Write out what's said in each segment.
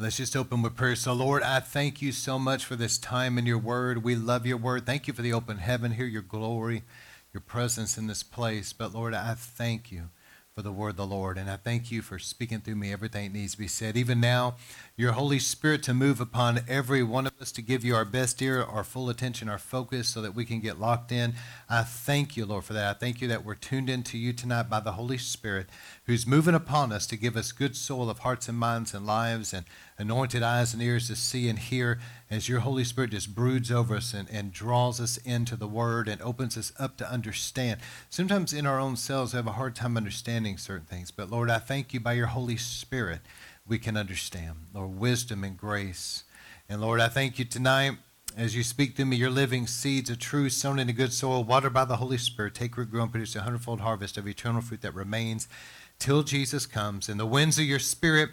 Let's just open with prayer. So, Lord, I thank you so much for this time in your word. We love your word. Thank you for the open heaven here, your glory, your presence in this place. But, Lord, I thank you for the word of the Lord. And I thank you for speaking through me everything that needs to be said. Even now, your Holy Spirit to move upon every one of us to give you our best ear, our full attention, our focus so that we can get locked in. I thank you, Lord, for that. I thank you that we're tuned into you tonight by the Holy Spirit who's moving upon us to give us good soul of hearts and minds and lives and anointed eyes and ears to see and hear as your Holy Spirit just broods over us and, and draws us into the Word and opens us up to understand. Sometimes in our own selves, we have a hard time understanding certain things. But Lord, I thank you by your Holy Spirit, we can understand. Lord, wisdom and grace. And Lord, I thank you tonight as you speak to me, your living seeds of truth sown in a good soil, watered by the Holy Spirit, take root, grow, and produce a hundredfold harvest of eternal fruit that remains till Jesus comes. And the winds of your spirit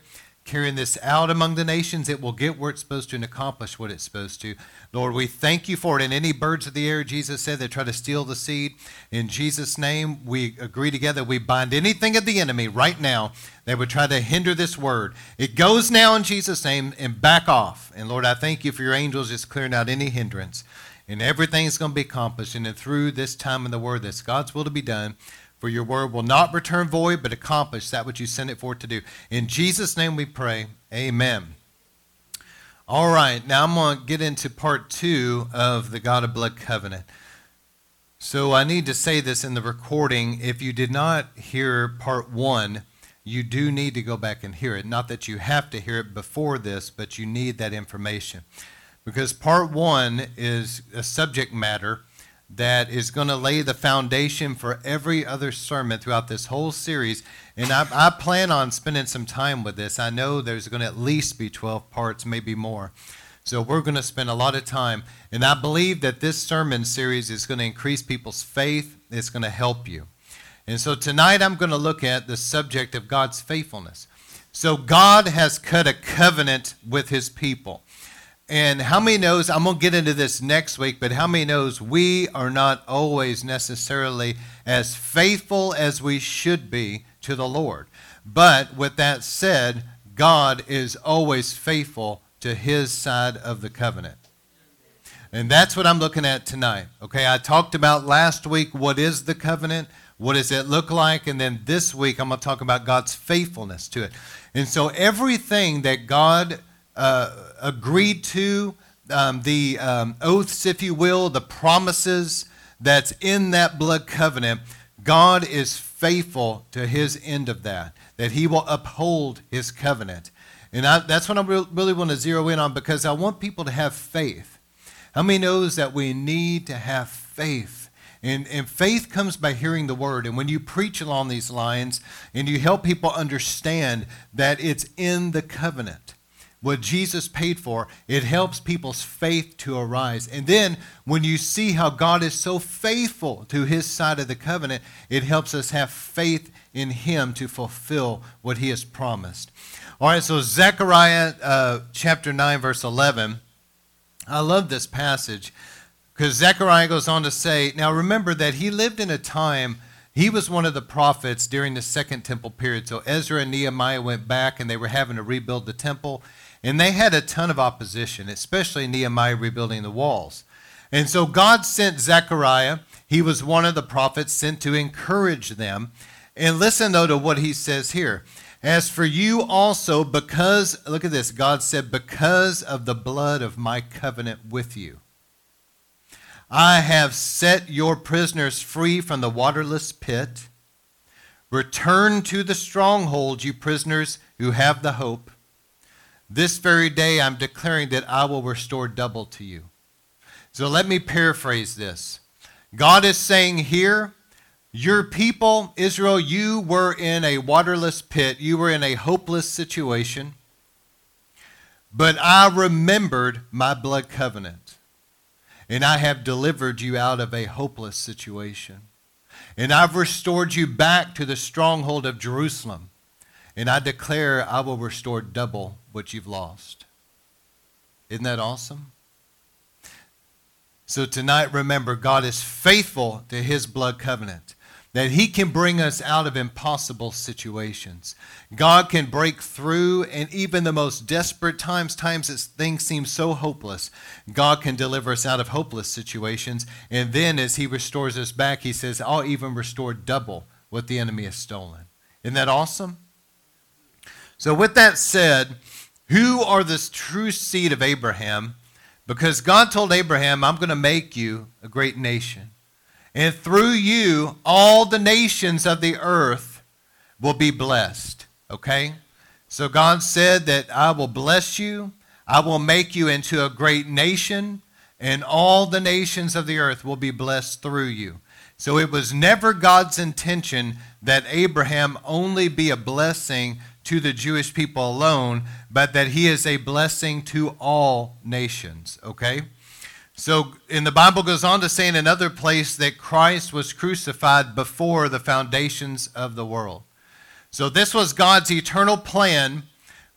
carrying this out among the nations, it will get where it's supposed to and accomplish what it's supposed to. Lord, we thank you for it. And any birds of the air, Jesus said, that try to steal the seed, in Jesus' name, we agree together. We bind anything of the enemy right now that would try to hinder this word. It goes now in Jesus' name and back off. And Lord, I thank you for your angels just clearing out any hindrance. And everything's going to be accomplished. And then through this time in the word, that's God's will to be done. For your word will not return void, but accomplish that which you sent it for to do. In Jesus' name we pray. Amen. All right, now I'm going to get into part two of the God of Blood covenant. So I need to say this in the recording. If you did not hear part one, you do need to go back and hear it. Not that you have to hear it before this, but you need that information. Because part one is a subject matter that is going to lay the foundation for every other sermon throughout this whole series. And I, I, plan on spending some time with this. I know there's going to at least be 12 parts, maybe more. So we're going to spend a lot of time. And I believe that this sermon series is going to increase people's faith, it's going to help you. And so tonight I'm going to look at the subject of God's faithfulness. So God has cut a covenant with his people. And how many knows, I'm going to get into this next week, but how many knows we are not always necessarily as faithful as we should be to the Lord. But with that said, God is always faithful to his side of the covenant. And that's what I'm looking at tonight. Okay, I talked about last week what is the covenant, what does it look like, and then this week I'm going to talk about God's faithfulness to it. And so everything that God uh, agreed to, um, the um, oaths, if you will, the promises that's in that blood covenant, God is faithful to his end of that, that he will uphold his covenant. And I, that's what I really want to zero in on because I want people to have faith. How many knows that we need to have faith? And, and faith comes by hearing the word. And when you preach along these lines and you help people understand that it's in the covenant, what Jesus paid for, it helps people's faith to arise. And then when you see how God is so faithful to his side of the covenant, it helps us have faith in him to fulfill what he has promised. All right, so Zechariah uh, chapter 9, verse 11. I love this passage because Zechariah goes on to say, now remember that he lived in a time he was one of the prophets during the second temple period. So Ezra and Nehemiah went back and they were having to rebuild the temple. And they had a ton of opposition, especially Nehemiah rebuilding the walls. And so God sent Zechariah. He was one of the prophets sent to encourage them. And listen, though, to what he says here. As for you also, because, look at this, God said, because of the blood of my covenant with you, I have set your prisoners free from the waterless pit. Return to the stronghold, you prisoners who have the hope. This very day I'm declaring that I will restore double to you. So let me paraphrase this. God is saying here, your people, Israel, you were in a waterless pit. You were in a hopeless situation. But I remembered my blood covenant. And I have delivered you out of a hopeless situation. And I've restored you back to the stronghold of Jerusalem. And I declare I will restore double what you've lost. Isn't that awesome? So tonight, remember, God is faithful to his blood covenant, that he can bring us out of impossible situations. God can break through, and even the most desperate times, times that things seem so hopeless, God can deliver us out of hopeless situations. And then as he restores us back, he says, I'll even restore double what the enemy has stolen. Isn't that awesome? So, with that said, who are this true seed of Abraham? Because God told Abraham, I'm going to make you a great nation. And through you, all the nations of the earth will be blessed. Okay? So God said that I will bless you, I will make you into a great nation, and all the nations of the earth will be blessed through you. So it was never God's intention that Abraham only be a blessing to the Jewish people alone, but that he is a blessing to all nations. Okay? So, and the Bible goes on to say in another place that Christ was crucified before the foundations of the world. So, this was God's eternal plan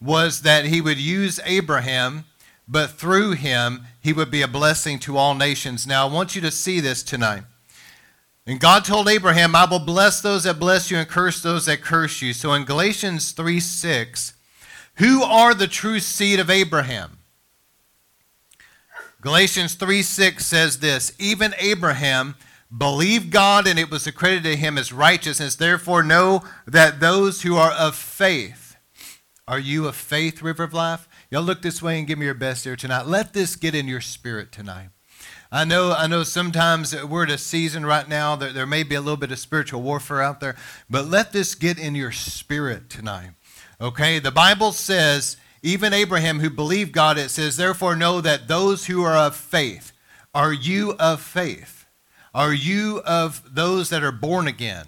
was that he would use Abraham, but through him he would be a blessing to all nations. Now, I want you to see this tonight. And God told Abraham, I will bless those that bless you and curse those that curse you. So in Galatians 3 6, who are the true seed of Abraham? Galatians 3 6 says this Even Abraham believed God and it was accredited to him as righteousness. Therefore, know that those who are of faith, are you of faith, River of Life? Y'all look this way and give me your best here tonight. Let this get in your spirit tonight. I know, I know sometimes we're at a season right now that there may be a little bit of spiritual warfare out there, but let this get in your spirit tonight. Okay? The Bible says, even Abraham who believed God, it says, therefore know that those who are of faith, are you of faith? Are you of those that are born again?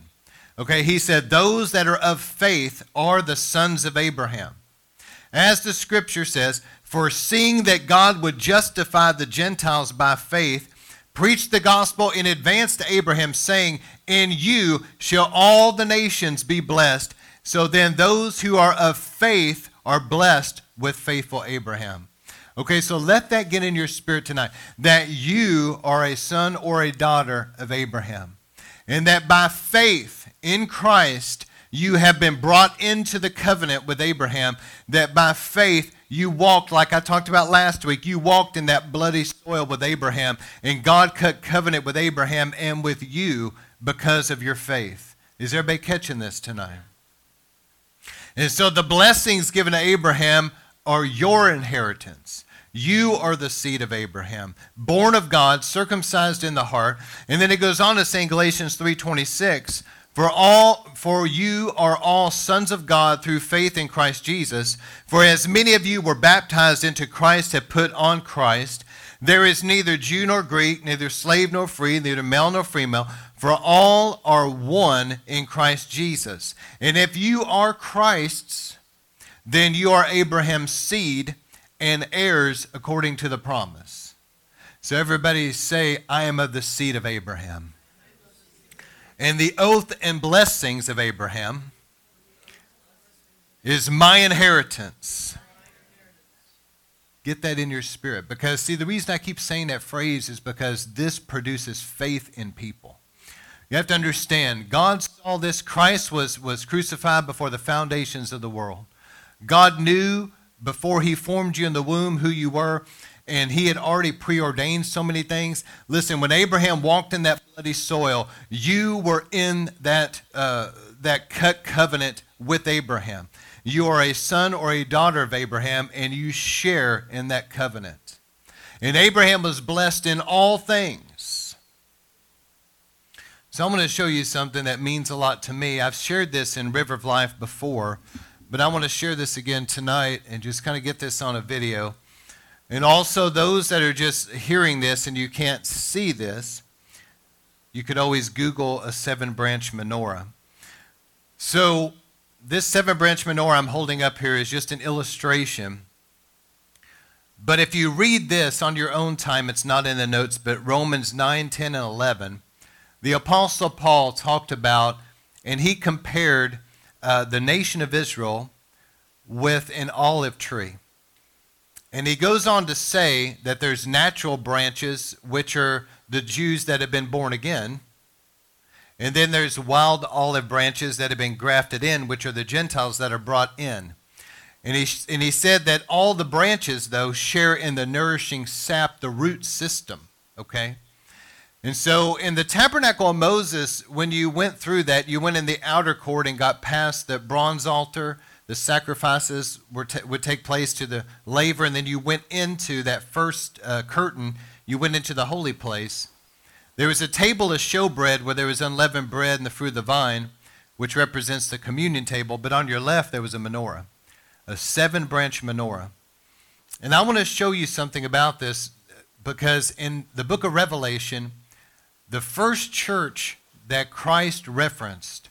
Okay, he said, those that are of faith are the sons of Abraham. As the scripture says, for seeing that God would justify the Gentiles by faith, preached the gospel in advance to Abraham, saying, In you shall all the nations be blessed. So then those who are of faith are blessed with faithful Abraham. Okay, so let that get in your spirit tonight that you are a son or a daughter of Abraham. And that by faith in Christ, you have been brought into the covenant with Abraham, that by faith you walked, like I talked about last week, you walked in that bloody soil with Abraham, and God cut covenant with Abraham and with you because of your faith. Is everybody catching this tonight? And so the blessings given to Abraham are your inheritance. You are the seed of Abraham, born of God, circumcised in the heart. And then it goes on to say in Galatians 3:26, for all for you are all sons of God through faith in Christ Jesus. For as many of you were baptized into Christ have put on Christ. There is neither Jew nor Greek, neither slave nor free, neither male nor female, for all are one in Christ Jesus. And if you are Christ's, then you are Abraham's seed and heirs according to the promise. So everybody say, I am of the seed of Abraham and the oath and blessings of Abraham is my inheritance. Get that in your spirit. Because, see, the reason I keep saying that phrase is because this produces faith in people. You have to understand, God saw this. Christ was, was crucified before the foundations of the world. God knew before he formed you in the womb who you were and he had already preordained so many things. Listen, when Abraham walked in that bloody soil, you were in that, uh, that cut covenant with Abraham. You are a son or a daughter of Abraham, and you share in that covenant. And Abraham was blessed in all things. So I'm going to show you something that means a lot to me. I've shared this in River of Life before, but I want to share this again tonight and just kind of get this on a video. And also, those that are just hearing this and you can't see this, you could always Google a seven branch menorah. So, this seven branch menorah I'm holding up here is just an illustration. But if you read this on your own time, it's not in the notes, but Romans 9, 10, and 11, the Apostle Paul talked about, and he compared uh, the nation of Israel with an olive tree. And he goes on to say that there's natural branches, which are the Jews that have been born again. And then there's wild olive branches that have been grafted in, which are the Gentiles that are brought in. And he, and he said that all the branches, though, share in the nourishing sap, the root system. Okay? And so in the tabernacle of Moses, when you went through that, you went in the outer court and got past the bronze altar the sacrifices t- would take place to the laver, and then you went into that first uh, curtain, you went into the holy place. There was a table of showbread where there was unleavened bread and the fruit of the vine, which represents the communion table, but on your left there was a menorah, a seven branch menorah. And I want to show you something about this because in the book of Revelation, the first church that Christ referenced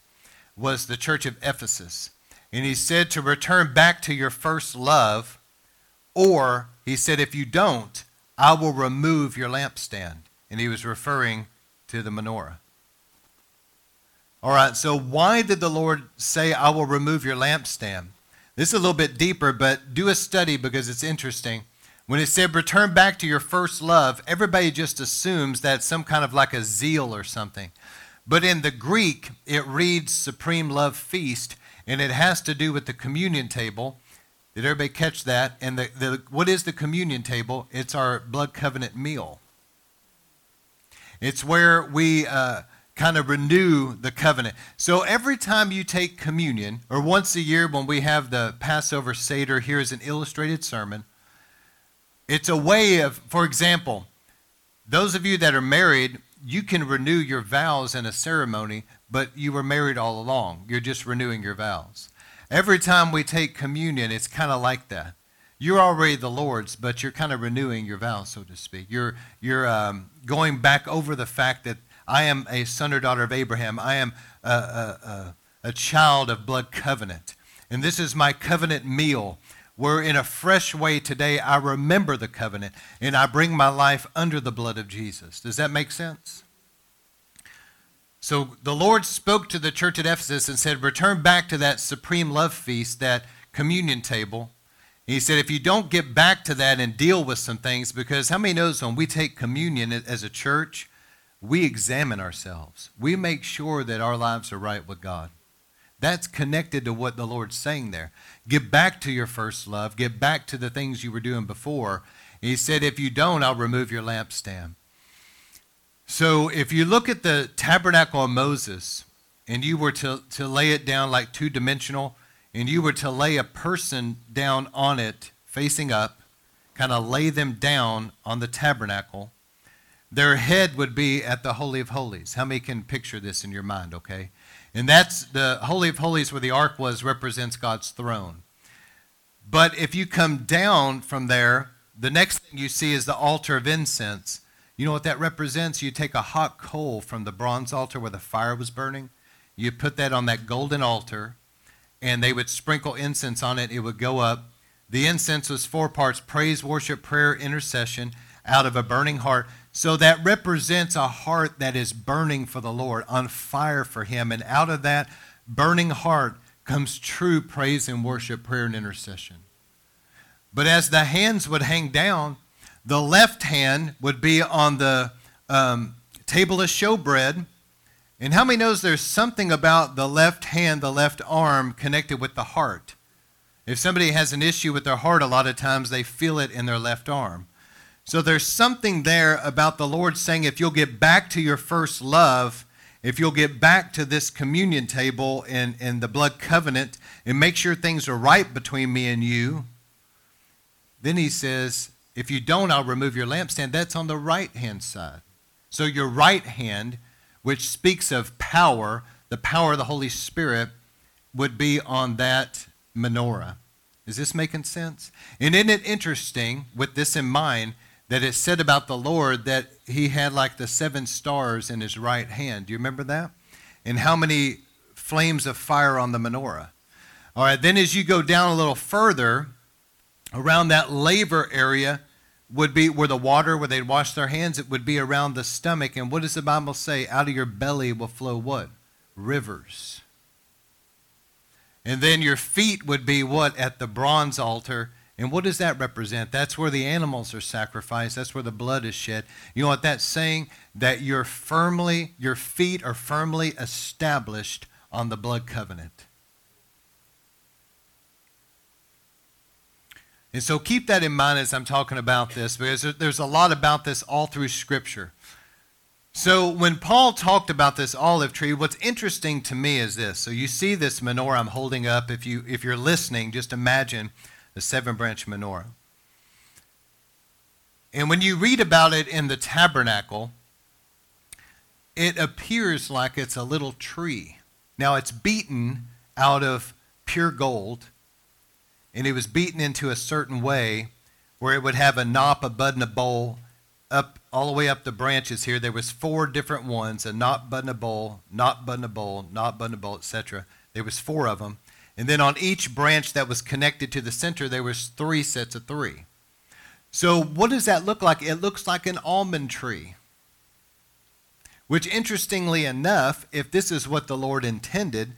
was the church of Ephesus. And he said to return back to your first love, or he said, if you don't, I will remove your lampstand. And he was referring to the menorah. All right, so why did the Lord say, I will remove your lampstand? This is a little bit deeper, but do a study because it's interesting. When it said return back to your first love, everybody just assumes that's some kind of like a zeal or something. But in the Greek, it reads supreme love feast, and it has to do with the communion table. Did everybody catch that? And the, the, what is the communion table? It's our blood covenant meal. It's where we uh, kind of renew the covenant. So every time you take communion, or once a year when we have the Passover Seder, here's an illustrated sermon. It's a way of, for example, those of you that are married, you can renew your vows in a ceremony, but you were married all along. You're just renewing your vows. Every time we take communion, it's kind of like that. You're already the Lord's, but you're kind of renewing your vows, so to speak. You're, you're um, going back over the fact that I am a son or daughter of Abraham. I am a, a, a, a child of blood covenant. And this is my covenant meal where in a fresh way today I remember the covenant and I bring my life under the blood of Jesus. Does that make sense? So the Lord spoke to the church at Ephesus and said, Return back to that supreme love feast, that communion table. He said, If you don't get back to that and deal with some things, because how many knows when we take communion as a church, we examine ourselves. We make sure that our lives are right with God. That's connected to what the Lord's saying there. Get back to your first love. Get back to the things you were doing before. He said, If you don't, I'll remove your lampstand. So if you look at the tabernacle of Moses and you were to, to lay it down like two dimensional, and you were to lay a person down on it facing up, kind of lay them down on the tabernacle, their head would be at the Holy of Holies. How many can picture this in your mind, okay? And that's the Holy of Holies where the ark was, represents God's throne. But if you come down from there, the next thing you see is the altar of incense. You know what that represents? You take a hot coal from the bronze altar where the fire was burning, you put that on that golden altar, and they would sprinkle incense on it. It would go up. The incense was four parts praise, worship, prayer, intercession out of a burning heart. So that represents a heart that is burning for the Lord, on fire for Him. And out of that burning heart comes true praise and worship, prayer, and intercession. But as the hands would hang down, the left hand would be on the um, table of showbread. And how many knows there's something about the left hand, the left arm connected with the heart? If somebody has an issue with their heart, a lot of times they feel it in their left arm. So there's something there about the Lord saying, if you'll get back to your first love, if you'll get back to this communion table and, and the blood covenant and make sure things are right between me and you, then he says, if you don't, I'll remove your lampstand. That's on the right hand side. So your right hand, which speaks of power, the power of the Holy Spirit, would be on that menorah. Is this making sense? And isn't it interesting, with this in mind, that it said about the Lord that he had like the seven stars in his right hand? Do you remember that? And how many flames of fire on the menorah? All right, then as you go down a little further, around that laver area would be where the water, where they'd wash their hands, it would be around the stomach. And what does the Bible say? Out of your belly will flow what? Rivers. And then your feet would be what? At the bronze altar. And what does that represent? That's where the animals are sacrificed. That's where the blood is shed. You know what that's saying? That you're firmly, your feet are firmly established on the blood covenant. And so keep that in mind as I'm talking about this, because there's a lot about this all through Scripture. So when Paul talked about this olive tree, what's interesting to me is this. So you see this menorah I'm holding up. If you if you're listening, just imagine the seven branch menorah. And when you read about it in the tabernacle, it appears like it's a little tree. Now it's beaten out of pure gold, and it was beaten into a certain way where it would have a knop, a bud, and a bowl up all the way up the branches here. There was four different ones: a knop, bud, and a bowl, knop, bud, and a bowl, knop, bud, and a bowl, etc. There was four of them, and then on each branch that was connected to the center, there was three sets of three. So what does that look like? It looks like an almond tree. Which, interestingly enough, if this is what the Lord intended,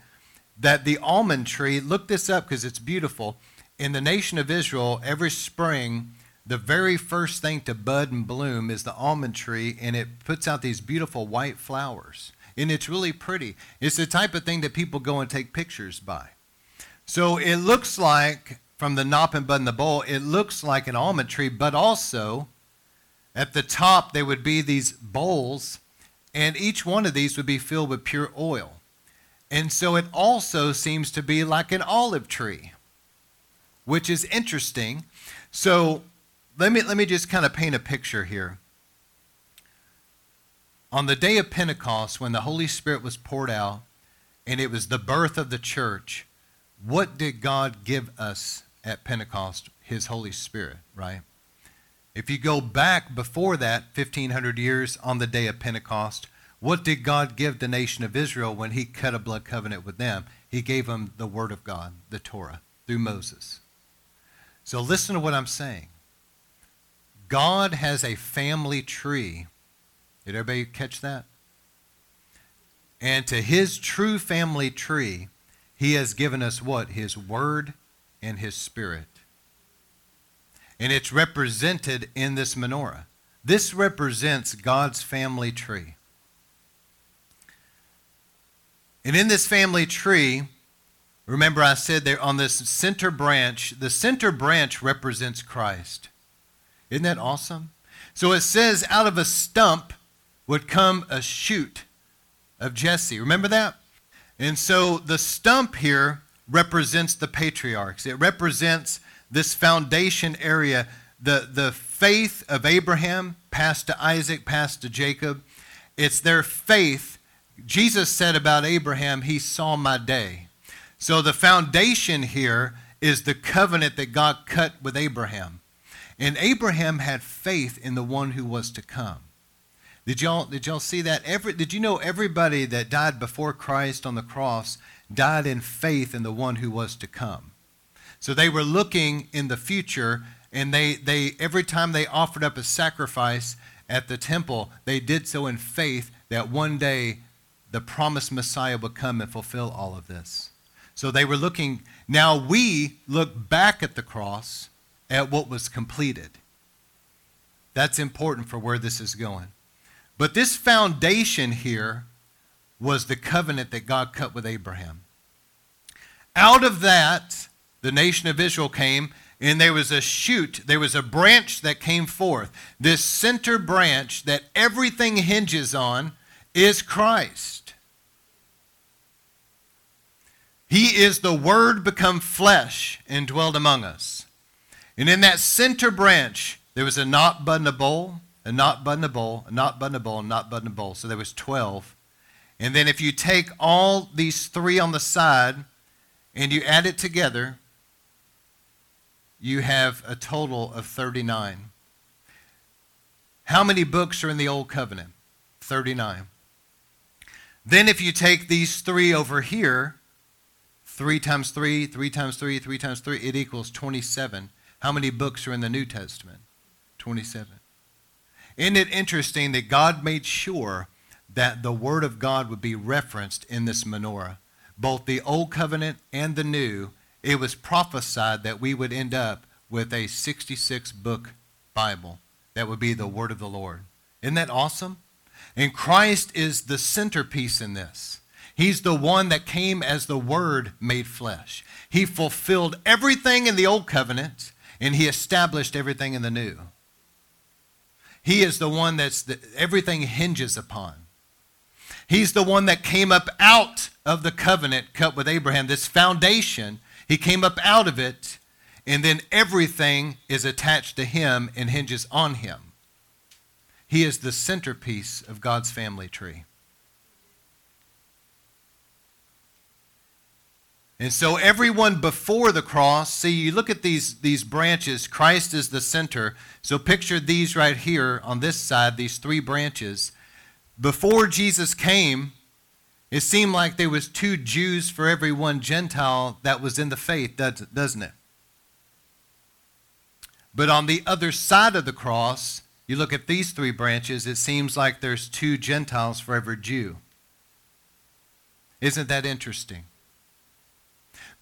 that the almond tree, look this up because it's beautiful. In the nation of Israel, every spring, the very first thing to bud and bloom is the almond tree, and it puts out these beautiful white flowers. And it's really pretty. It's the type of thing that people go and take pictures by. So it looks like, from the knop and bud and the bowl, it looks like an almond tree, but also at the top there would be these bowls, and each one of these would be filled with pure oil. And so it also seems to be like an olive tree, which is interesting. So let me, let me just kind of paint a picture here. On the day of Pentecost, when the Holy Spirit was poured out, and it was the birth of the church, what did God give us at Pentecost? His Holy Spirit, right? If you go back before that, 1500 years on the day of Pentecost, what did God give the nation of Israel when he cut a blood covenant with them? He gave them the Word of God, the Torah, through Moses. So listen to what I'm saying. God has a family tree. Did everybody catch that? And to his true family tree, he has given us what? His Word and His Spirit. And it's represented in this menorah. This represents God's family tree. And in this family tree, remember I said there on this center branch, the center branch represents Christ. Isn't that awesome? So it says, out of a stump would come a shoot of Jesse. Remember that? And so the stump here represents the patriarchs. It represents this foundation area, the, the faith of Abraham passed to Isaac, passed to Jacob. It's their faith. Jesus said about Abraham, he saw my day. So the foundation here is the covenant that God cut with Abraham. And Abraham had faith in the one who was to come. Did y'all, did y'all see that? Every, did you know everybody that died before Christ on the cross died in faith in the one who was to come? So they were looking in the future, and they, they every time they offered up a sacrifice at the temple, they did so in faith that one day the promised Messiah would come and fulfill all of this. So they were looking, now we look back at the cross at what was completed. That's important for where this is going. But this foundation here was the covenant that God cut with Abraham. Out of that, the nation of Israel came, and there was a shoot, there was a branch that came forth. This center branch that everything hinges on is Christ. He is the Word become flesh and dwelled among us. And in that center branch, there was a knop, and a bowl a knop bud and a bowl, a knop bud and a bowl, a knop bud and a bowl. So there was 12. And then if you take all these three on the side and you add it together, you have a total of 39. How many books are in the Old Covenant? 39. Then if you take these three over here, 3 times 3, 3 times 3, 3 times 3, it equals 27. How many books are in the New Testament? 27. Isn't it interesting that God made sure that the Word of God would be referenced in this menorah? Both the Old Covenant and the New, it was prophesied that we would end up with a 66 book Bible that would be the Word of the Lord. Isn't that awesome? And Christ is the centerpiece in this. He's the one that came as the Word made flesh. He fulfilled everything in the Old Covenant and He established everything in the New. He is the one that's the, everything hinges upon. He's the one that came up out of the covenant cut with Abraham, this foundation. He came up out of it, and then everything is attached to him and hinges on him. He is the centerpiece of God's family tree. And so everyone before the cross, see, you look at these, these branches, Christ is the center. So picture these right here on this side, these three branches. Before Jesus came, it seemed like there was two Jews for every one Gentile that was in the faith, doesn't it? But on the other side of the cross, you look at these three branches, it seems like there's two Gentiles for every Jew. Isn't that interesting?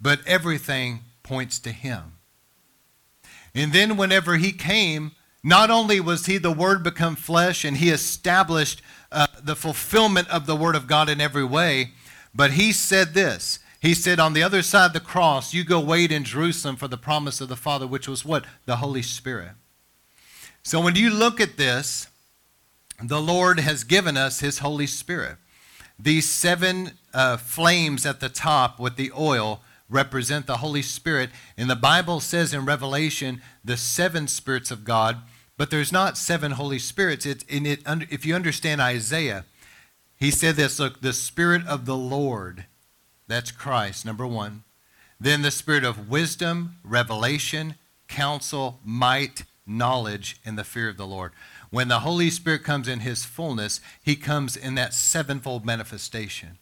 But everything points to him. And then whenever he came, not only was he the Word become flesh and he established uh, the fulfillment of the Word of God in every way, but he said this. He said, On the other side of the cross, you go wait in Jerusalem for the promise of the Father, which was what? The Holy Spirit. So when you look at this, the Lord has given us His Holy Spirit. These seven uh, flames at the top with the oil represent the Holy Spirit. And the Bible says in Revelation, the seven spirits of God but there's not seven Holy Spirits. It, in it, if you understand Isaiah, he said this look, the Spirit of the Lord, that's Christ, number one. Then the Spirit of wisdom, revelation, counsel, might, knowledge, and the fear of the Lord. When the Holy Spirit comes in his fullness, he comes in that sevenfold manifestation.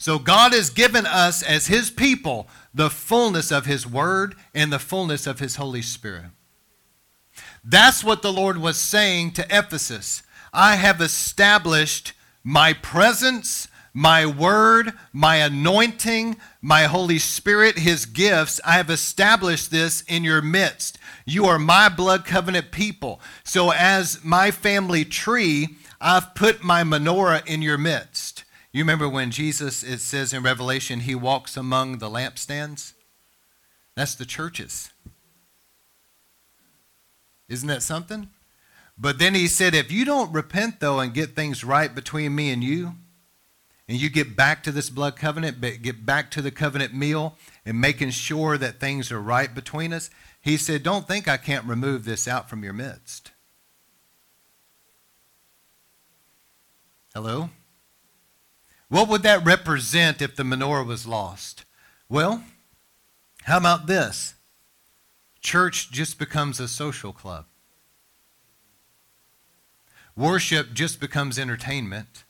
So God has given us as his people the fullness of his word and the fullness of his Holy Spirit. That's what the Lord was saying to Ephesus. I have established my presence, my word, my anointing, my Holy Spirit, his gifts. I have established this in your midst. You are my blood covenant people. So, as my family tree, I've put my menorah in your midst. You remember when Jesus, it says in Revelation, he walks among the lampstands? That's the churches. Isn't that something? But then he said, if you don't repent, though, and get things right between me and you, and you get back to this blood covenant, get back to the covenant meal, and making sure that things are right between us, he said, don't think I can't remove this out from your midst. Hello? What would that represent if the menorah was lost? Well, how about this? Church just becomes a social club. Worship just becomes entertainment.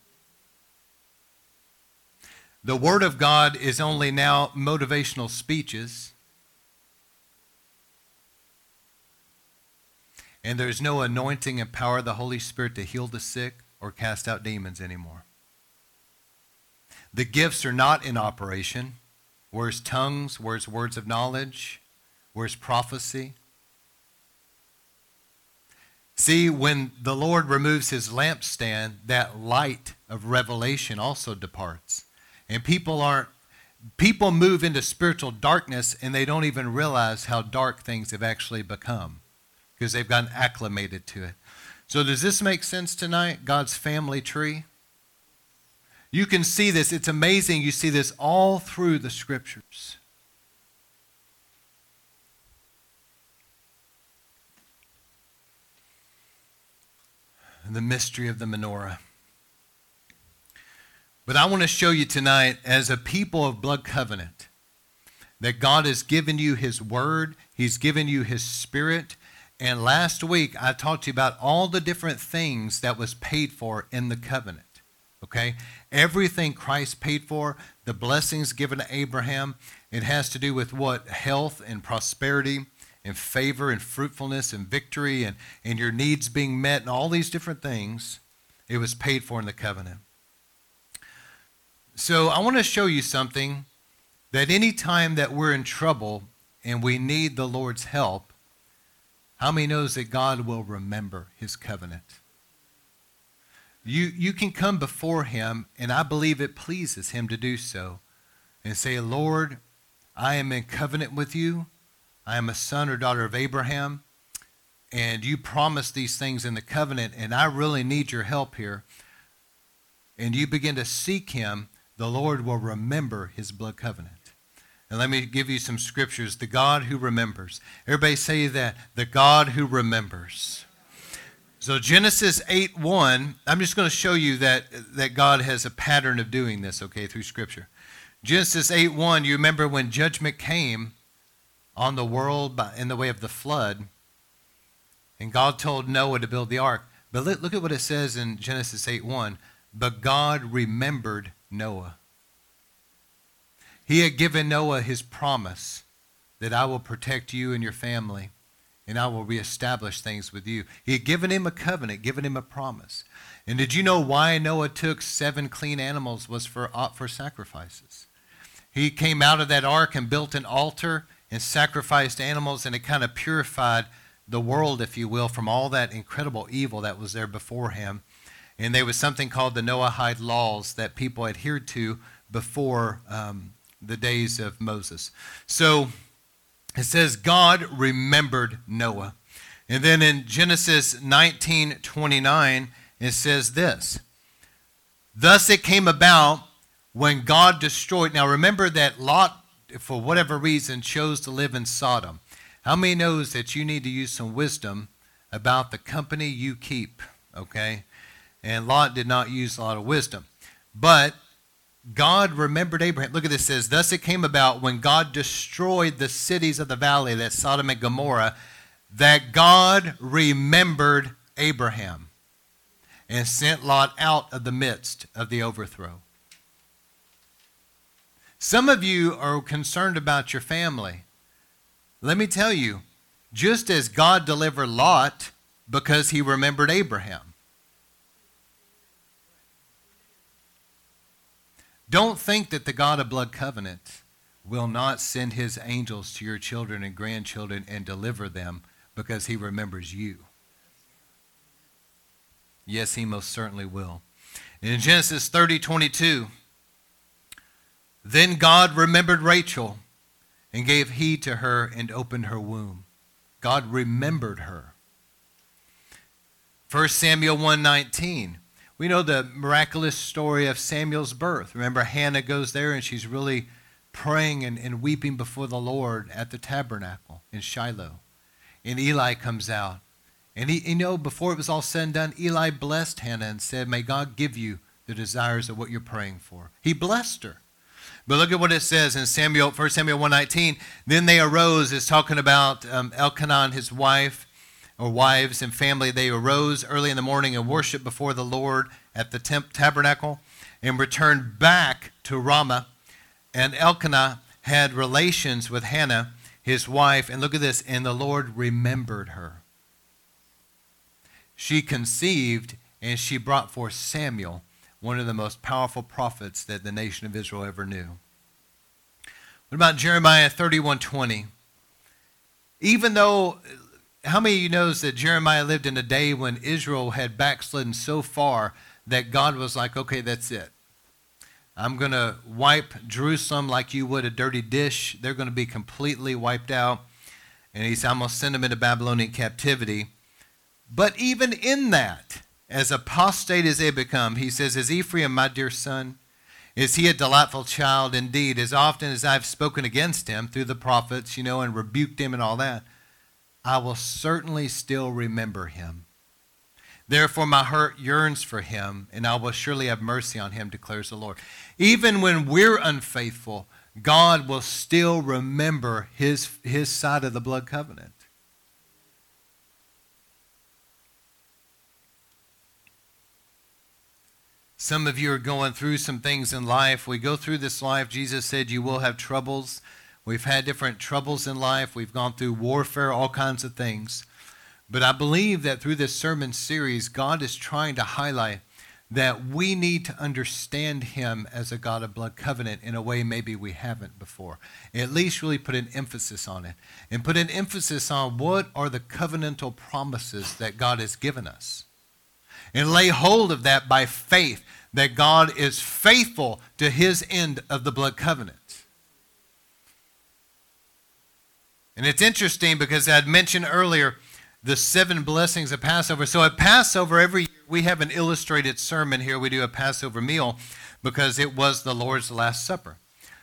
The Word of God is only now motivational speeches. And there's no anointing and power of the Holy Spirit to heal the sick or cast out demons anymore. The gifts are not in operation. Where's tongues? Where's words of knowledge? Where's prophecy? See, when the Lord removes his lampstand, that light of revelation also departs. And people aren't people move into spiritual darkness and they don't even realize how dark things have actually become because they've gotten acclimated to it. So does this make sense tonight? God's family tree? You can see this. It's amazing. You see this all through the scriptures. the mystery of the menorah. But I want to show you tonight, as a people of blood covenant, that God has given you His word, He's given you His spirit. And last week, I talked to you about all the different things that was paid for in the covenant. Okay? Everything Christ paid for, the blessings given to Abraham, it has to do with what? Health and prosperity and favor and fruitfulness and victory and, and your needs being met and all these different things, it was paid for in the covenant. So I want to show you something that any time that we're in trouble and we need the Lord's help, How many knows that God will remember his covenant? You, you can come before him, and I believe it pleases him to do so, and say, Lord, I am in covenant with you. I am a son or daughter of Abraham, and you promised these things in the covenant, and I really need your help here. And you begin to seek him, the Lord will remember his blood covenant. And let me give you some scriptures. The God who remembers. Everybody say that. The God who remembers. So Genesis 8 1, I'm just going to show you that, that God has a pattern of doing this, okay, through Scripture. Genesis 8 1, you remember when judgment came on the world by, in the way of the flood, and God told Noah to build the ark. But look, look at what it says in Genesis 8 1. But God remembered Noah. He had given Noah his promise that I will protect you and your family and I will reestablish things with you. He had given him a covenant, given him a promise. And did you know why Noah took seven clean animals was for, for sacrifices? He came out of that ark and built an altar and sacrificed animals, and it kind of purified the world, if you will, from all that incredible evil that was there before him. And there was something called the Noahide laws that people adhered to before um, the days of Moses. So it says God remembered Noah. And then in Genesis 19 29, it says this Thus it came about when God destroyed. Now remember that Lot, for whatever reason, chose to live in Sodom. How many knows that you need to use some wisdom about the company you keep? Okay? And Lot did not use a lot of wisdom. But God remembered Abraham. Look at this says, Thus it came about when God destroyed the cities of the valley, that Sodom and Gomorrah, that God remembered Abraham and sent Lot out of the midst of the overthrow. Some of you are concerned about your family. Let me tell you, just as God delivered Lot because he remembered Abraham, Don't think that the God of blood covenant will not send his angels to your children and grandchildren and deliver them because he remembers you. Yes, he most certainly will. In Genesis 30 22, then God remembered Rachel and gave heed to her and opened her womb. God remembered her. 1 Samuel 119. We know the miraculous story of Samuel's birth. Remember, Hannah goes there and she's really praying and, and weeping before the Lord at the tabernacle in Shiloh. And Eli comes out. And he, you know, before it was all said and done, Eli blessed Hannah and said, May God give you the desires of what you're praying for. He blessed her. But look at what it says in Samuel, 1 Samuel 119. Then they arose, it's talking about um, Elkanah, his wife, or wives and family, they arose early in the morning and worshiped before the Lord at the temp- tabernacle and returned back to Ramah. And Elkanah had relations with Hannah, his wife. And look at this, and the Lord remembered her. She conceived and she brought forth Samuel, one of the most powerful prophets that the nation of Israel ever knew. What about Jeremiah 31:20? Even though how many of you knows that Jeremiah lived in a day when Israel had backslidden so far that God was like, okay, that's it. I'm going to wipe Jerusalem like you would a dirty dish. They're going to be completely wiped out. And he said, I'm going to send them into Babylonian captivity. But even in that, as apostate as they become, he says, Is Ephraim my dear son? Is he a delightful child indeed? As often as I've spoken against him through the prophets, you know, and rebuked him and all that, I will certainly still remember him. Therefore, my heart yearns for him, and I will surely have mercy on him, declares the Lord. Even when we're unfaithful, God will still remember his, his side of the blood covenant. Some of you are going through some things in life. We go through this life. Jesus said you will have troubles. We've had different troubles in life. We've gone through warfare, all kinds of things. But I believe that through this sermon series, God is trying to highlight that we need to understand him as a God of blood covenant in a way maybe we haven't before. At least really put an emphasis on it and put an emphasis on what are the covenantal promises that God has given us. And lay hold of that by faith that God is faithful to his end of the blood covenant. And it's interesting because I had mentioned earlier the seven blessings of Passover. So at Passover, every year we have an illustrated sermon here. We do a Passover meal because it was the Lord's Last Supper.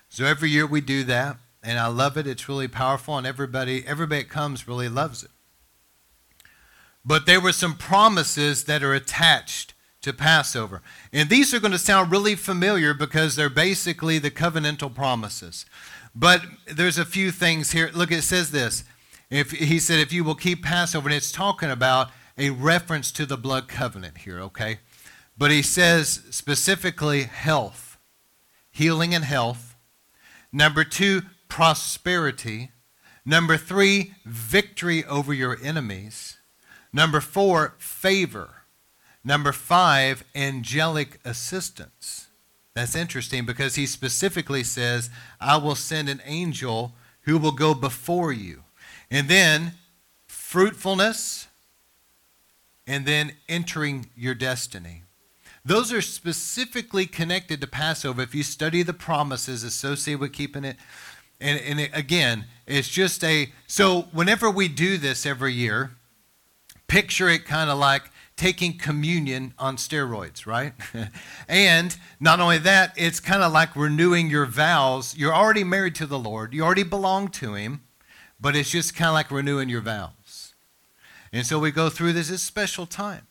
So every year we do that, and I love it. It's really powerful, and everybody, everybody that comes really loves it. But there were some promises that are attached to Passover. And these are going to sound really familiar because they're basically the covenantal promises. But there's a few things here. Look, it says this if he said, if you will keep Passover, and it's talking about a reference to the blood covenant here, okay? But he says specifically health, healing and health. Number two, prosperity. Number three, victory over your enemies. Number four, favor. Number five, angelic assistance. That's interesting because he specifically says, I will send an angel who will go before you. And then fruitfulness, and then entering your destiny. Those are specifically connected to Passover. If you study the promises associated with keeping it, and, and it, again, it's just a so whenever we do this every year, picture it kind of like taking communion on steroids, right? and not only that, it's kind of like renewing your vows. You're already married to the Lord, you already belong to Him but it's just kind of like renewing your vows. And so we go through this, special time.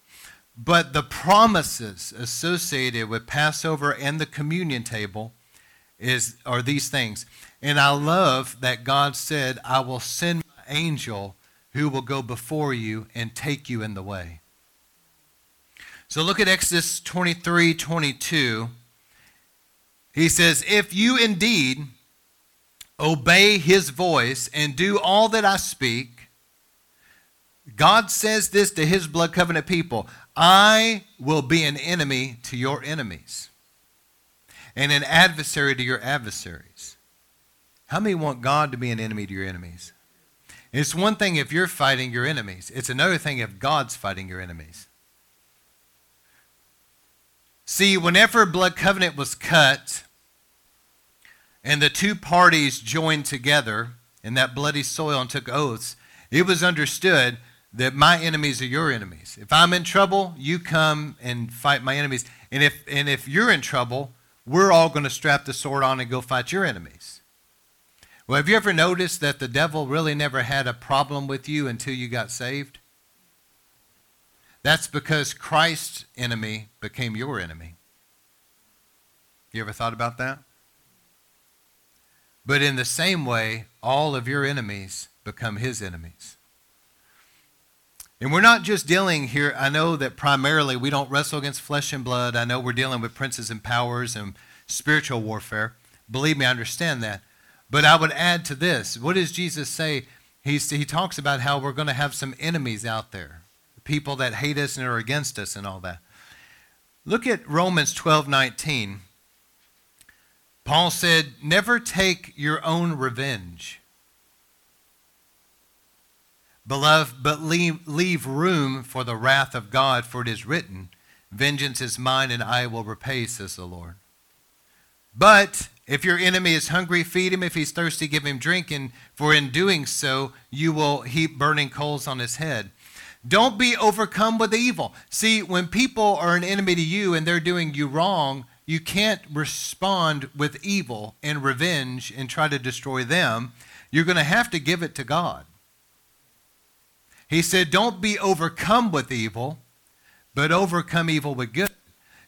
But the promises associated with Passover and the communion table is are these things. And I love that God said, I will send my angel who will go before you and take you in the way. So look at Exodus 23 22. He says, If you indeed obey his voice and do all that I speak, God says this to his blood covenant people I will be an enemy to your enemies and an adversary to your adversaries. How many want God to be an enemy to your enemies? It's one thing if you're fighting your enemies, it's another thing if God's fighting your enemies. See, whenever a blood covenant was cut, and the two parties joined together in that bloody soil and took oaths, it was understood that my enemies are your enemies. If I'm in trouble, you come and fight my enemies. And if, and if you're in trouble, we're all going to strap the sword on and go fight your enemies. Well, have you ever noticed that the devil really never had a problem with you until you got saved? That's because Christ's enemy became your enemy. You ever thought about that? But in the same way, all of your enemies become his enemies. And we're not just dealing here, I know that primarily we don't wrestle against flesh and blood. I know we're dealing with princes and powers and spiritual warfare. Believe me, I understand that. But I would add to this what does Jesus say? He's, he talks about how we're going to have some enemies out there, people that hate us and are against us and all that. Look at Romans 12 19. Paul said, Never take your own revenge. Beloved, but leave, leave room for the wrath of God, for it is written, Vengeance is mine, and I will repay, says the Lord. But if your enemy is hungry, feed him. If he's thirsty, give him drink, and for in doing so, you will heap burning coals on his head. Don't be overcome with evil. See, when people are an enemy to you and they're doing you wrong, you can't respond with evil and revenge and try to destroy them. You're going to have to give it to God. He said, Don't be overcome with evil, but overcome evil with good.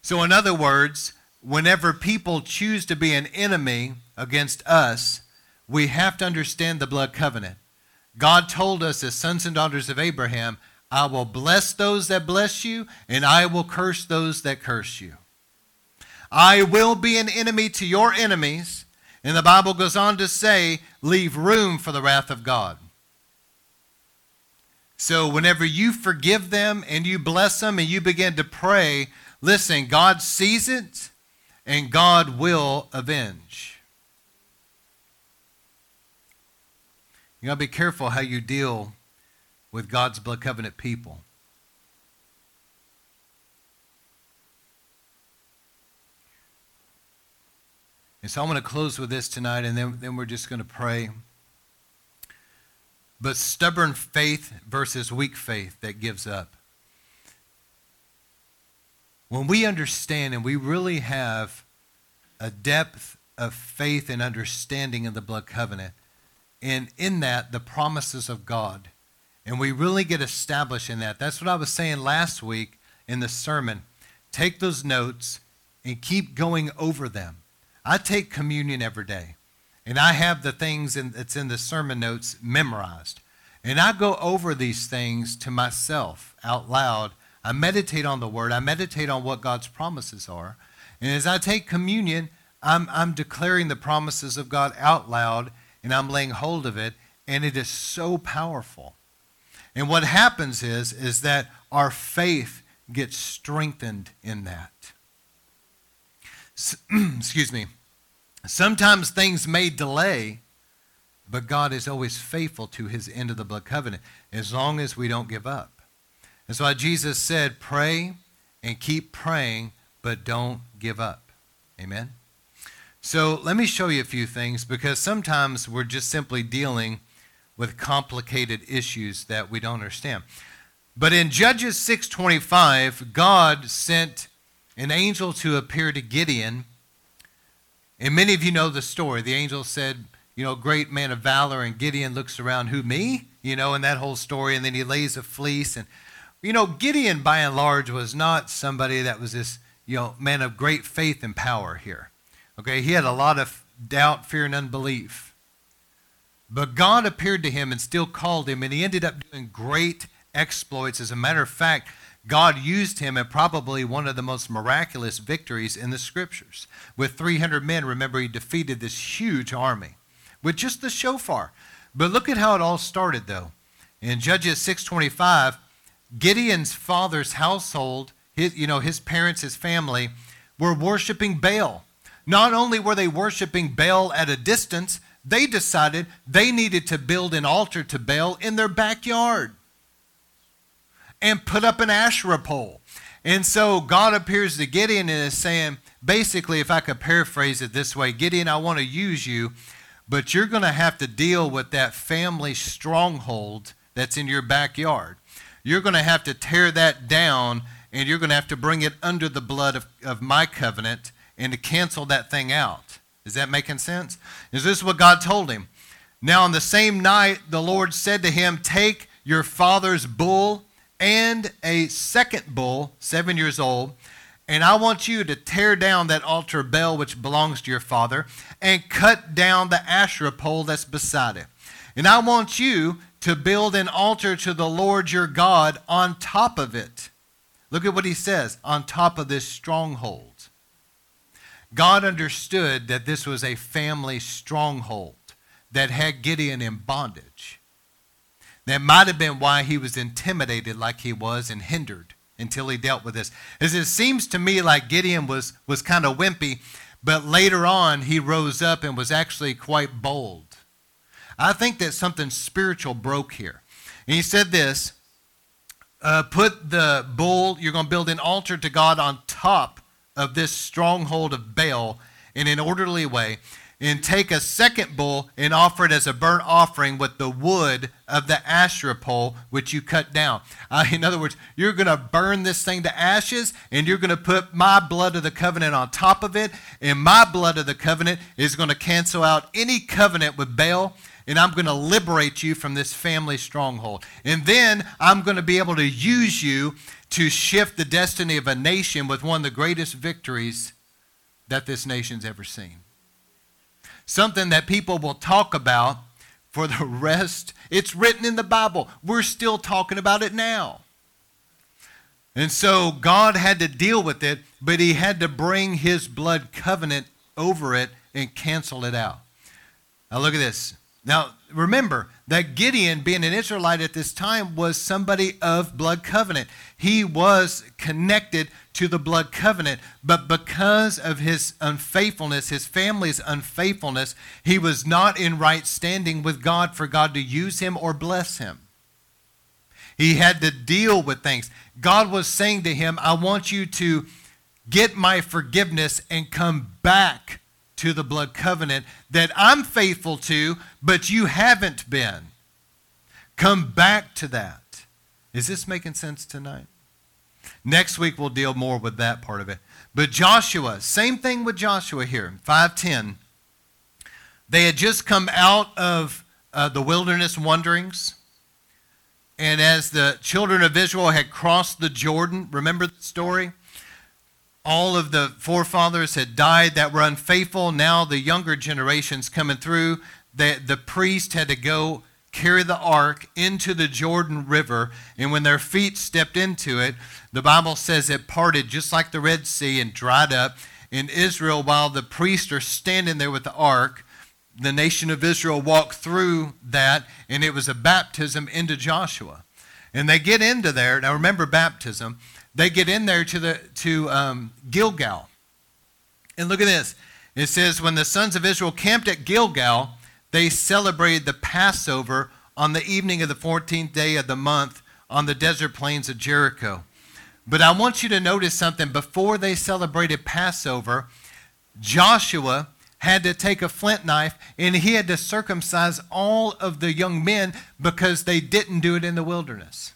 So, in other words, whenever people choose to be an enemy against us, we have to understand the blood covenant. God told us, as sons and daughters of Abraham, I will bless those that bless you, and I will curse those that curse you. I will be an enemy to your enemies. And the Bible goes on to say, leave room for the wrath of God. So whenever you forgive them and you bless them and you begin to pray, listen, God sees it and God will avenge. You got to be careful how you deal with God's blood covenant people. And so I'm going to close with this tonight, and then, then we're just going to pray. But stubborn faith versus weak faith that gives up. When we understand and we really have a depth of faith and understanding of the blood covenant, and in that, the promises of God, and we really get established in that. That's what I was saying last week in the sermon. Take those notes and keep going over them. I take communion every day, and I have the things in, that's in the sermon notes memorized. And I go over these things to myself out loud. I meditate on the word, I meditate on what God's promises are. And as I take communion, I'm, I'm declaring the promises of God out loud, and I'm laying hold of it, and it is so powerful. And what happens is, is that our faith gets strengthened in that. Excuse me. Sometimes things may delay, but God is always faithful to his end of the blood covenant as long as we don't give up. That's why Jesus said, pray and keep praying, but don't give up. Amen? So let me show you a few things because sometimes we're just simply dealing with complicated issues that we don't understand. But in Judges 6:25, God sent an angel to appear to Gideon and many of you know the story. The angel said, you know, great man of valor, and Gideon looks around, who, me? You know, and that whole story, and then he lays a fleece. And, you know, Gideon, by and large, was not somebody that was this, you know, man of great faith and power here. Okay, he had a lot of doubt, fear, and unbelief. But God appeared to him and still called him, and he ended up doing great exploits. As a matter of fact, God used him in probably one of the most miraculous victories in the scriptures. With 300 men, remember, he defeated this huge army with just the shofar. But look at how it all started, though. In Judges 6.25, Gideon's father's household, his, you know, his parents, his family, were worshiping Baal. Not only were they worshiping Baal at a distance, they decided they needed to build an altar to Baal in their backyard and put up an Asherah pole. And so God appears to Gideon and is saying, basically, if I could paraphrase it this way Gideon, I want to use you, but you're going to have to deal with that family stronghold that's in your backyard. You're going to have to tear that down and you're going to have to bring it under the blood of, of my covenant and to cancel that thing out. Is that making sense? Is this what God told him? Now, on the same night, the Lord said to him, Take your father's bull and a second bull, seven years old. And I want you to tear down that altar Baal which belongs to your father and cut down the Asherah pole that's beside it. And I want you to build an altar to the Lord your God on top of it. Look at what he says on top of this stronghold. God understood that this was a family stronghold that had Gideon in bondage. That might have been why he was intimidated like he was and hindered until he dealt with this. As it seems to me like Gideon was, was kind of wimpy, but later on he rose up and was actually quite bold. I think that something spiritual broke here. And he said this uh, Put the bull, you're going to build an altar to God on top of this stronghold of Baal in an orderly way and take a second bull and offer it as a burnt offering with the wood of the Asherah pole which you cut down. Uh, in other words, you're going to burn this thing to ashes and you're going to put my blood of the covenant on top of it, and my blood of the covenant is going to cancel out any covenant with Baal. And I'm going to liberate you from this family stronghold. And then I'm going to be able to use you to shift the destiny of a nation with one of the greatest victories that this nation's ever seen something that people will talk about for the rest. It's written in the Bible. We're still talking about it now. And so God had to deal with it, but he had to bring his blood covenant over it and cancel it out. Now look at this. Now, remember that Gideon, being an Israelite at this time, was somebody of blood covenant. He was connected to the blood covenant, but because of his unfaithfulness, his family's unfaithfulness, he was not in right standing with God for God to use him or bless him. He had to deal with things. God was saying to him, I want you to get my forgiveness and come back to the blood covenant that I'm faithful to, but you haven't been. Come back to that. Is this making sense tonight? Next week we'll deal more with that part of it. But Joshua, same thing with Joshua here, 510. They had just come out of uh, the wilderness wanderings. And as the children of Israel had crossed the Jordan, remember the story? All of the forefathers had died that were unfaithful. Now the younger generations coming through, the, the priest had to go carry the ark into the Jordan River. And when their feet stepped into it, the Bible says it parted just like the Red Sea and dried up. In Israel, while the priests are standing there with the ark, the nation of Israel walked through that, and it was a baptism into Joshua. And they get into there. Now remember baptism they get in there to, the, to um, Gilgal. And look at this. It says, When the sons of Israel camped at Gilgal, they celebrated the Passover on the evening of the 14th day of the month on the desert plains of Jericho. But I want you to notice something. Before they celebrated Passover, Joshua had to take a flint knife and he had to circumcise all of the young men because they didn't do it in the wilderness.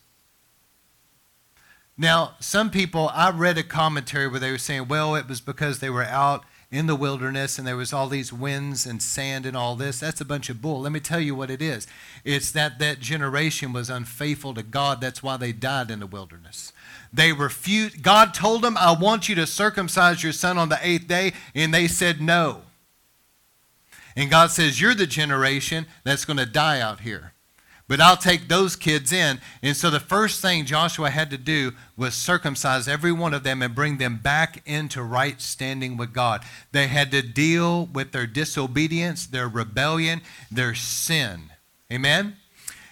Now, some people, I read a commentary where they were saying, well, it was because they were out in the wilderness and there was all these winds and sand and all this. That's a bunch of bull. Let me tell you what it is. It's that that generation was unfaithful to God. That's why they died in the wilderness. They refused. God told them, I want you to circumcise your son on the eighth day. And they said no. And God says, You're the generation that's going to die out here but I'll take those kids in. And so the first thing Joshua had to do was circumcise every one of them and bring them back into right standing with God. They had to deal with their disobedience, their rebellion, their sin. Amen?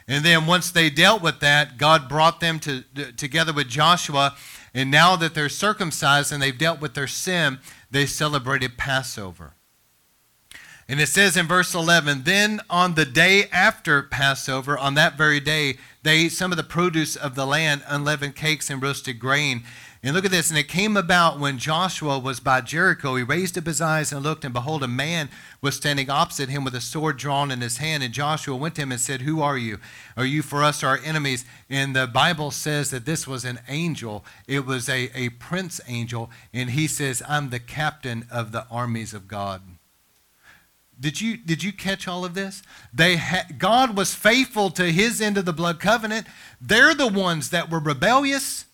And then once they dealt with that, God brought them to, together with Joshua. And now that they're circumcised and they've dealt with their sin, they celebrated Passover. And it says in verse 11, Then on the day after Passover, on that very day, they ate some of the produce of the land, unleavened cakes and roasted grain. And look at this. And it came about when Joshua was by Jericho, he raised up his eyes and looked, and behold, a man was standing opposite him with a sword drawn in his hand. And Joshua went to him and said, Who are you? Are you for us or our enemies? And the Bible says that this was an angel. It was a, a prince angel. And he says, I'm the captain of the armies of God. Did you, did you catch all of this? They ha- God was faithful to his end of the blood covenant. They're the ones that were rebellious.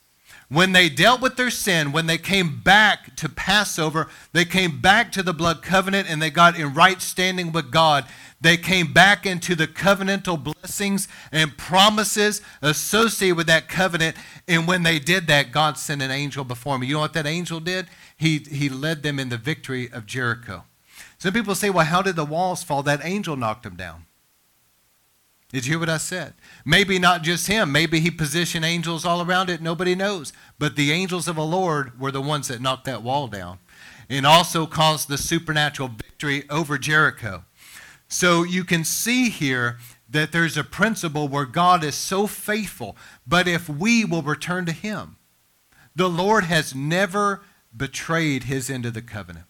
When they dealt with their sin, when they came back to Passover, they came back to the blood covenant and they got in right standing with God. They came back into the covenantal blessings and promises associated with that covenant. And when they did that, God sent an angel before them. You know what that angel did? He, he led them in the victory of Jericho. Some people say, well, how did the walls fall? That angel knocked them down. Did you hear what I said? Maybe not just him. Maybe he positioned angels all around it. Nobody knows. But the angels of the Lord were the ones that knocked that wall down and also caused the supernatural victory over Jericho. So you can see here that there's a principle where God is so faithful, but if we will return to him, the Lord has never betrayed his end of the covenant.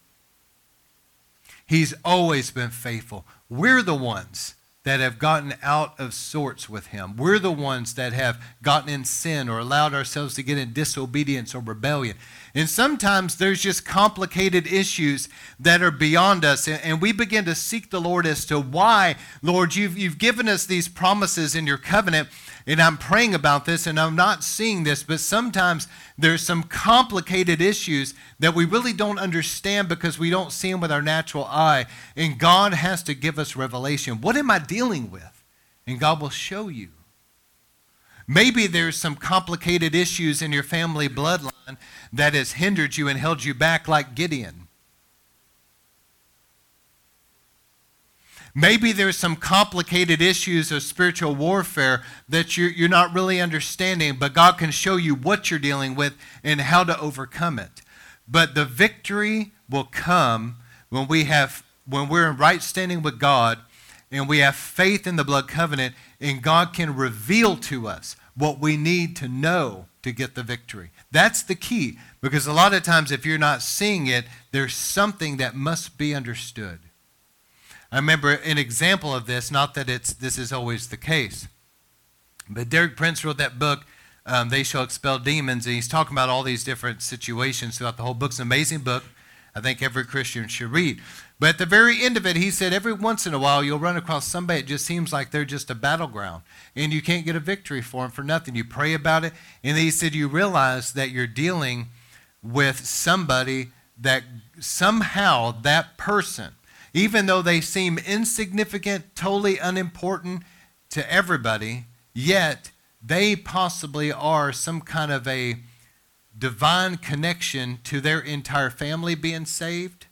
He's always been faithful. We're the ones that have gotten out of sorts with him. We're the ones that have gotten in sin or allowed ourselves to get in disobedience or rebellion. And sometimes there's just complicated issues that are beyond us. And we begin to seek the Lord as to why, Lord, you've, you've given us these promises in your covenant and I'm praying about this and I'm not seeing this, but sometimes there's some complicated issues that we really don't understand because we don't see them with our natural eye. And God has to give us revelation. What am I dealing with? And God will show you. Maybe there's some complicated issues in your family bloodline that has hindered you and held you back, like Gideon. Maybe there's some complicated issues of spiritual warfare that you're, you're not really understanding, but God can show you what you're dealing with and how to overcome it. But the victory will come when we have when we're in right standing with God and we have faith in the blood covenant and God can reveal to us what we need to know to get the victory. That's the key because a lot of times if you're not seeing it, there's something that must be understood. I remember an example of this, not that it's this is always the case. But Derek Prince wrote that book um, they shall expel demons. And he's talking about all these different situations throughout the whole book. It's an amazing book. I think every Christian should read. But at the very end of it, he said, every once in a while, you'll run across somebody, it just seems like they're just a battleground. And you can't get a victory for them for nothing. You pray about it. And he said, you realize that you're dealing with somebody that somehow that person, even though they seem insignificant, totally unimportant to everybody, yet they possibly are some kind of a divine connection to their entire family being saved,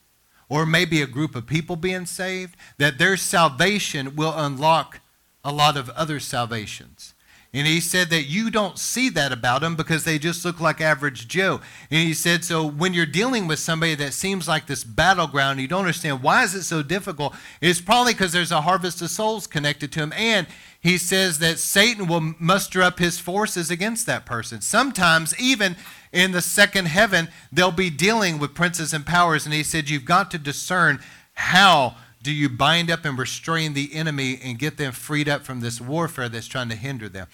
or maybe a group of people being saved, that their salvation will unlock a lot of other salvations. And he said that you don't see that about them because they just look like average Joe. And he said, so when you're dealing with somebody that seems like this battleground, you don't understand why is it so difficult? It's probably because there's a harvest of souls connected to him. And he says that Satan will muster up his forces against that person. Sometimes, even in the second heaven, they'll be dealing with princes and powers. And he said, You've got to discern how do you bind up and restrain the enemy and get them freed up from this warfare that's trying to hinder them.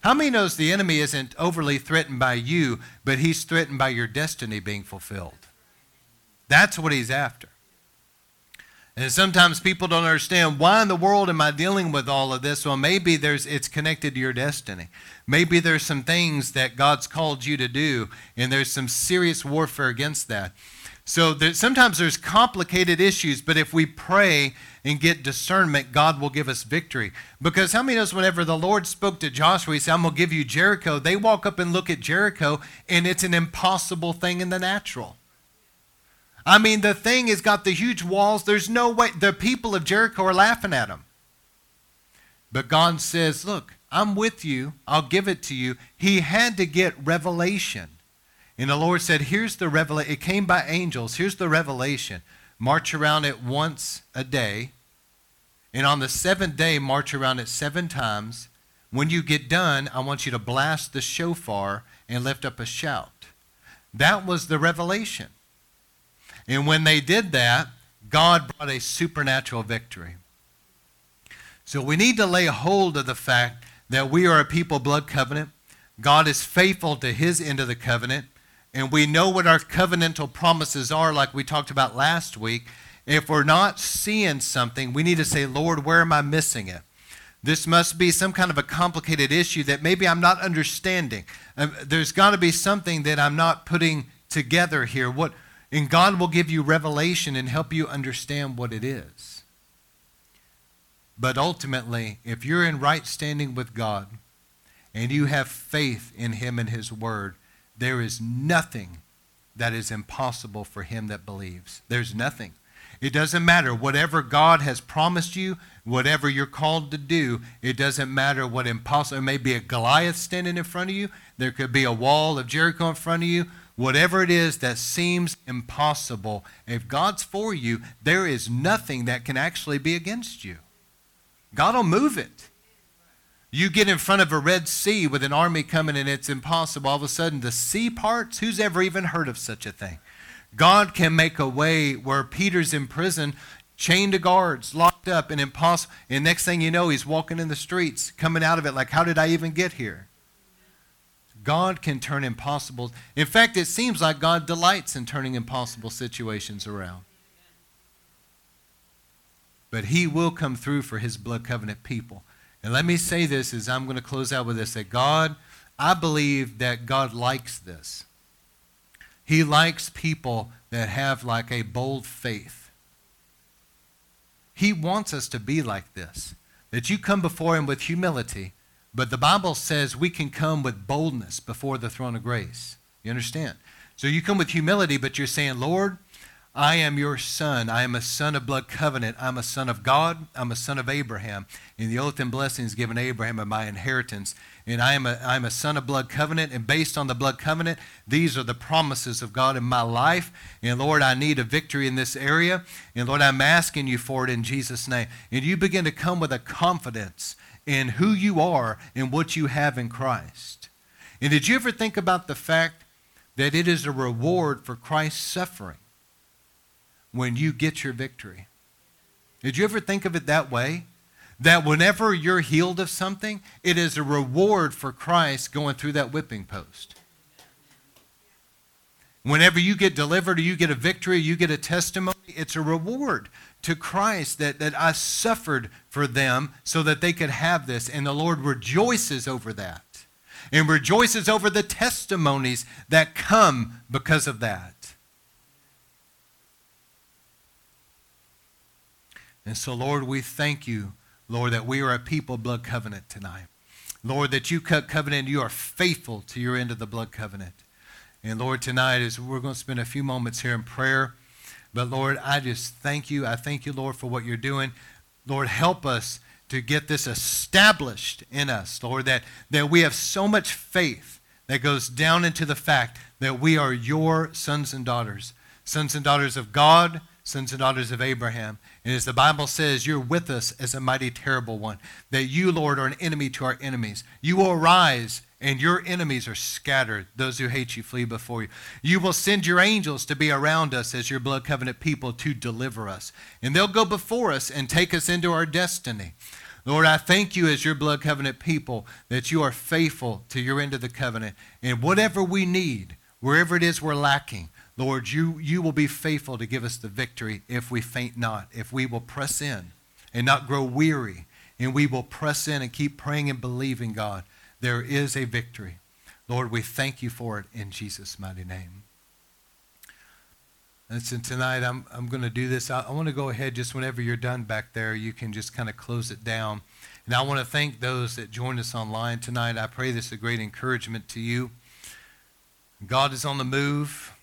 How many knows the enemy isn't overly threatened by you, but he's threatened by your destiny being fulfilled? That's what he's after. And sometimes people don't understand why in the world am I dealing with all of this? Well, maybe there's it's connected to your destiny. Maybe there's some things that God's called you to do, and there's some serious warfare against that. So sometimes there's complicated issues, but if we pray and get discernment, God will give us victory. Because how many knows whenever the Lord spoke to Joshua, he said, I'm going to give you Jericho. They walk up and look at Jericho, and it's an impossible thing in the natural. I mean, the thing has got the huge walls. There's no way. The people of Jericho are laughing at him. But God says, Look, I'm with you. I'll give it to you. He had to get revelation. And the Lord said, Here's the revelation. It came by angels. Here's the revelation. March around it once a day. And on the seventh day, march around it seven times. When you get done, I want you to blast the shofar and lift up a shout. That was the revelation. And when they did that, God brought a supernatural victory. So we need to lay hold of the fact that we are a people blood covenant. God is faithful to his end of the covenant. And we know what our covenantal promises are, like we talked about last week. If we're not seeing something, we need to say, Lord, where am I missing it? This must be some kind of a complicated issue that maybe I'm not understanding. Um, there's got to be something that I'm not putting together here. What, and God will give you revelation and help you understand what it is. But ultimately, if you're in right standing with God and you have faith in Him and His Word, there is nothing that is impossible for him that believes. There's nothing. It doesn't matter. Whatever God has promised you, whatever you're called to do, it doesn't matter what impossible. There may be a Goliath standing in front of you. There could be a wall of Jericho in front of you whatever it is that seems impossible, if God's for you, there is nothing that can actually be against you. God will move it. You get in front of a Red Sea with an army coming and it's impossible. All of a sudden, the sea parts, who's ever even heard of such a thing? God can make a way where Peter's in prison, chained to guards, locked up, and impossible. And next thing you know, he's walking in the streets, coming out of it like, how did I even get here? God can turn impossible. In fact, it seems like God delights in turning impossible situations around. But He will come through for His blood covenant people. And let me say this as I'm going to close out with this that God, I believe that God likes this. He likes people that have like a bold faith. He wants us to be like this. That you come before Him with humility but the Bible says we can come with boldness before the throne of grace. You understand? So you come with humility, but you're saying, Lord, I am your son. I am a son of blood covenant. I'm a son of God. I'm a son of Abraham. And the oath and blessings given Abraham are my inheritance. And I am a, I'm a son of blood covenant. And based on the blood covenant, these are the promises of God in my life. And Lord, I need a victory in this area. And Lord, I'm asking you for it in Jesus' name. And you begin to come with a confidence in who you are and what you have in Christ. And did you ever think about the fact that it is a reward for Christ's suffering? When you get your victory. Did you ever think of it that way? That whenever you're healed of something, it is a reward for Christ going through that whipping post. Whenever you get delivered or you get a victory, you get a testimony, it's a reward to Christ that, that I suffered for them so that they could have this. And the Lord rejoices over that and rejoices over the testimonies that come because of that. And so, Lord, we thank you, Lord, that we are a people blood covenant tonight. Lord, that you cut covenant, you are faithful to your end of the blood covenant. And Lord, tonight, as we're going to spend a few moments here in prayer, but Lord, I just thank you. I thank you, Lord, for what you're doing. Lord, help us to get this established in us, Lord, that, that we have so much faith that goes down into the fact that we are your sons and daughters, sons and daughters of God, sons and daughters of Abraham. And as the Bible says, you're with us as a mighty terrible one. That you, Lord, are an enemy to our enemies. You will arise and your enemies are scattered. Those who hate you flee before you. You will send your angels to be around us as your blood covenant people to deliver us. And they'll go before us and take us into our destiny. Lord, I thank you as your blood covenant people that you are faithful to your end of the covenant. And whatever we need, wherever it is we're lacking, Lord, you, you will be faithful to give us the victory if we faint not, if we will press in and not grow weary, and we will press in and keep praying and believing, God, there is a victory. Lord, we thank you for it in Jesus' mighty name. Listen, tonight I'm, I'm going to do this. I, I want to go ahead just whenever you're done back there, you can just kind of close it down. And I want to thank those that joined us online tonight. I pray this is a great encouragement to you. God is on the move.